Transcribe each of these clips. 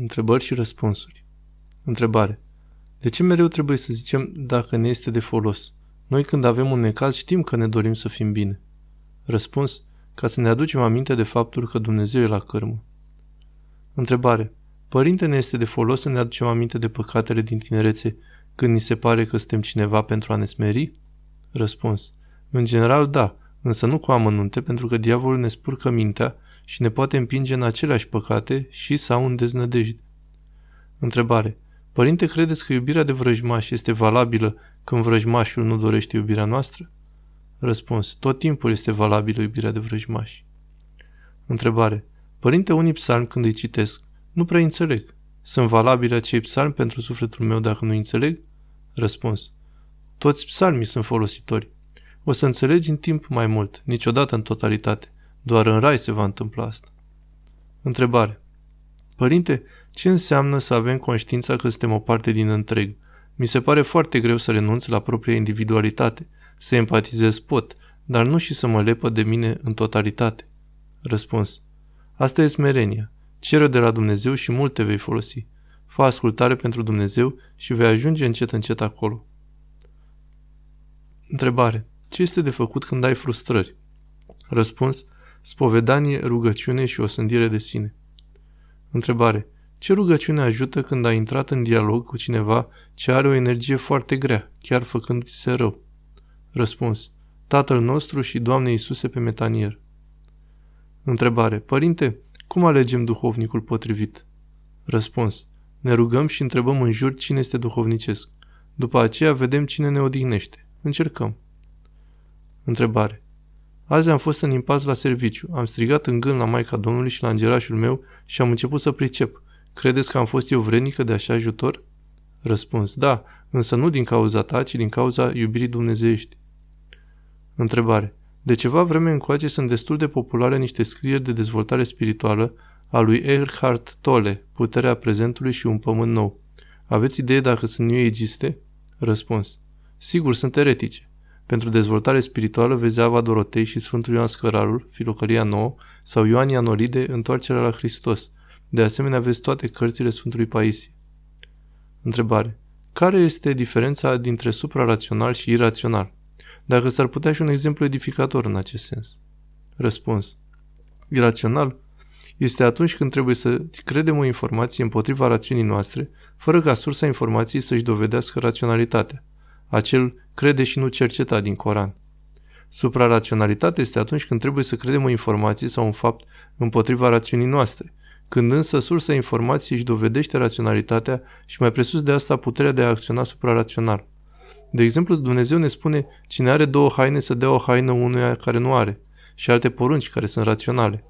Întrebări și răspunsuri. Întrebare. De ce mereu trebuie să zicem dacă ne este de folos? Noi când avem un necaz știm că ne dorim să fim bine. Răspuns. Ca să ne aducem aminte de faptul că Dumnezeu e la cărmă. Întrebare. Părinte, ne este de folos să ne aducem aminte de păcatele din tinerețe când ni se pare că suntem cineva pentru a ne smeri? Răspuns. În general, da, însă nu cu amănunte, pentru că diavolul ne spurcă mintea și ne poate împinge în aceleași păcate și sau în deznădejde. Întrebare. Părinte, credeți că iubirea de vrăjmaș este valabilă când vrăjmașul nu dorește iubirea noastră? Răspuns. Tot timpul este valabilă iubirea de vrăjmași. Întrebare. Părinte, unii psalmi când îi citesc, nu prea înțeleg. Sunt valabile acei psalmi pentru sufletul meu dacă nu înțeleg? Răspuns. Toți psalmii sunt folositori. O să înțelegi în timp mai mult, niciodată în totalitate. Doar în rai se va întâmpla asta. Întrebare. Părinte, ce înseamnă să avem conștiința că suntem o parte din întreg? Mi se pare foarte greu să renunț la propria individualitate. Să empatizez pot, dar nu și să mă lepă de mine în totalitate. Răspuns. Asta e smerenia. Cere de la Dumnezeu și multe vei folosi. Fă ascultare pentru Dumnezeu și vei ajunge încet încet acolo. Întrebare. Ce este de făcut când ai frustrări? Răspuns. Spovedanie, rugăciune și o sândire de sine. Întrebare. Ce rugăciune ajută când ai intrat în dialog cu cineva ce are o energie foarte grea, chiar făcându-ți se rău? Răspuns. Tatăl nostru și Doamne Iisuse pe metanier. Întrebare. Părinte, cum alegem duhovnicul potrivit? Răspuns. Ne rugăm și întrebăm în jur cine este duhovnicesc. După aceea vedem cine ne odihnește. Încercăm. Întrebare. Azi am fost în impas la serviciu. Am strigat în gând la Maica Domnului și la îngerașul meu și am început să pricep. Credeți că am fost eu vrenică de așa ajutor? Răspuns. Da, însă nu din cauza ta, ci din cauza iubirii dumnezeiești. Întrebare. De ceva vreme încoace sunt destul de populare niște scrieri de dezvoltare spirituală a lui Eckhart Tolle, Puterea prezentului și un pământ nou. Aveți idee dacă sunt new egiste? Răspuns. Sigur, sunt eretice. Pentru dezvoltare spirituală vezi Ava Dorotei și Sfântul Ioan Scărarul, Filocălia nouă, sau Ioan Ianolide, Întoarcerea la Hristos. De asemenea, vezi toate cărțile Sfântului Paisie. Întrebare. Care este diferența dintre suprarațional și irațional? Dacă s-ar putea și un exemplu edificator în acest sens. Răspuns. Irațional este atunci când trebuie să credem o informație împotriva rațiunii noastre, fără ca sursa informației să-și dovedească raționalitatea. Acel crede și nu cerceta din Coran. Supraraționalitatea este atunci când trebuie să credem o informație sau un fapt împotriva rațiunii noastre, când însă sursa informației își dovedește raționalitatea și mai presus de asta puterea de a acționa suprarațional. De exemplu, Dumnezeu ne spune, cine are două haine să dea o haină unuia care nu are și alte porunci care sunt raționale.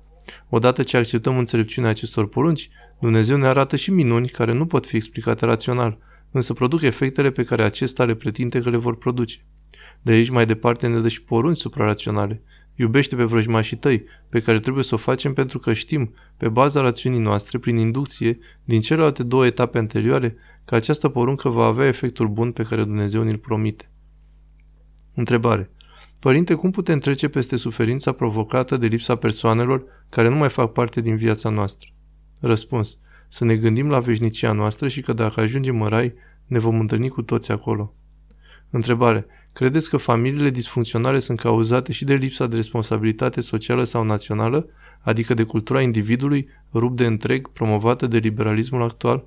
Odată ce acceptăm înțelepciunea acestor porunci, Dumnezeu ne arată și minuni care nu pot fi explicate rațional, însă produc efectele pe care acesta le pretinde că le vor produce. De aici mai departe ne dă și porunci supraraționale. Iubește pe vrăjmașii tăi, pe care trebuie să o facem pentru că știm, pe baza rațiunii noastre, prin inducție, din celelalte două etape anterioare, că această poruncă va avea efectul bun pe care Dumnezeu ne-l promite. Întrebare. Părinte, cum putem trece peste suferința provocată de lipsa persoanelor care nu mai fac parte din viața noastră? Răspuns. Să ne gândim la veșnicia noastră și că dacă ajungem în rai, ne vom întâlni cu toți acolo. Întrebare. Credeți că familiile disfuncționale sunt cauzate și de lipsa de responsabilitate socială sau națională, adică de cultura individului, rupt de întreg, promovată de liberalismul actual?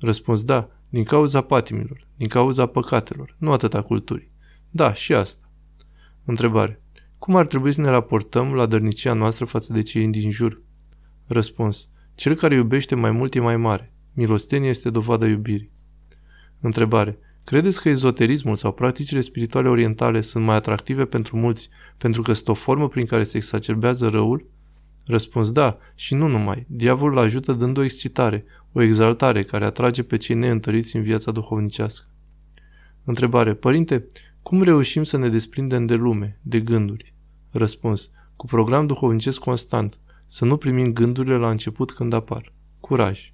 Răspuns da, din cauza patimilor, din cauza păcatelor, nu atâta culturii. Da, și asta. Întrebare. Cum ar trebui să ne raportăm la dărnicia noastră față de cei din jur? Răspuns. Cel care iubește mai mult e mai mare. Milostenia este dovada iubirii. Întrebare. Credeți că ezoterismul sau practicile spirituale orientale sunt mai atractive pentru mulți pentru că sunt o formă prin care se exacerbează răul? Răspuns da, și nu numai. Diavolul ajută dând o excitare, o exaltare care atrage pe cei neîntăriți în viața duhovnicească. Întrebare. Părinte, cum reușim să ne desprindem de lume, de gânduri? Răspuns. Cu program duhovnicesc constant. Să nu primim gândurile la început când apar. Curaj.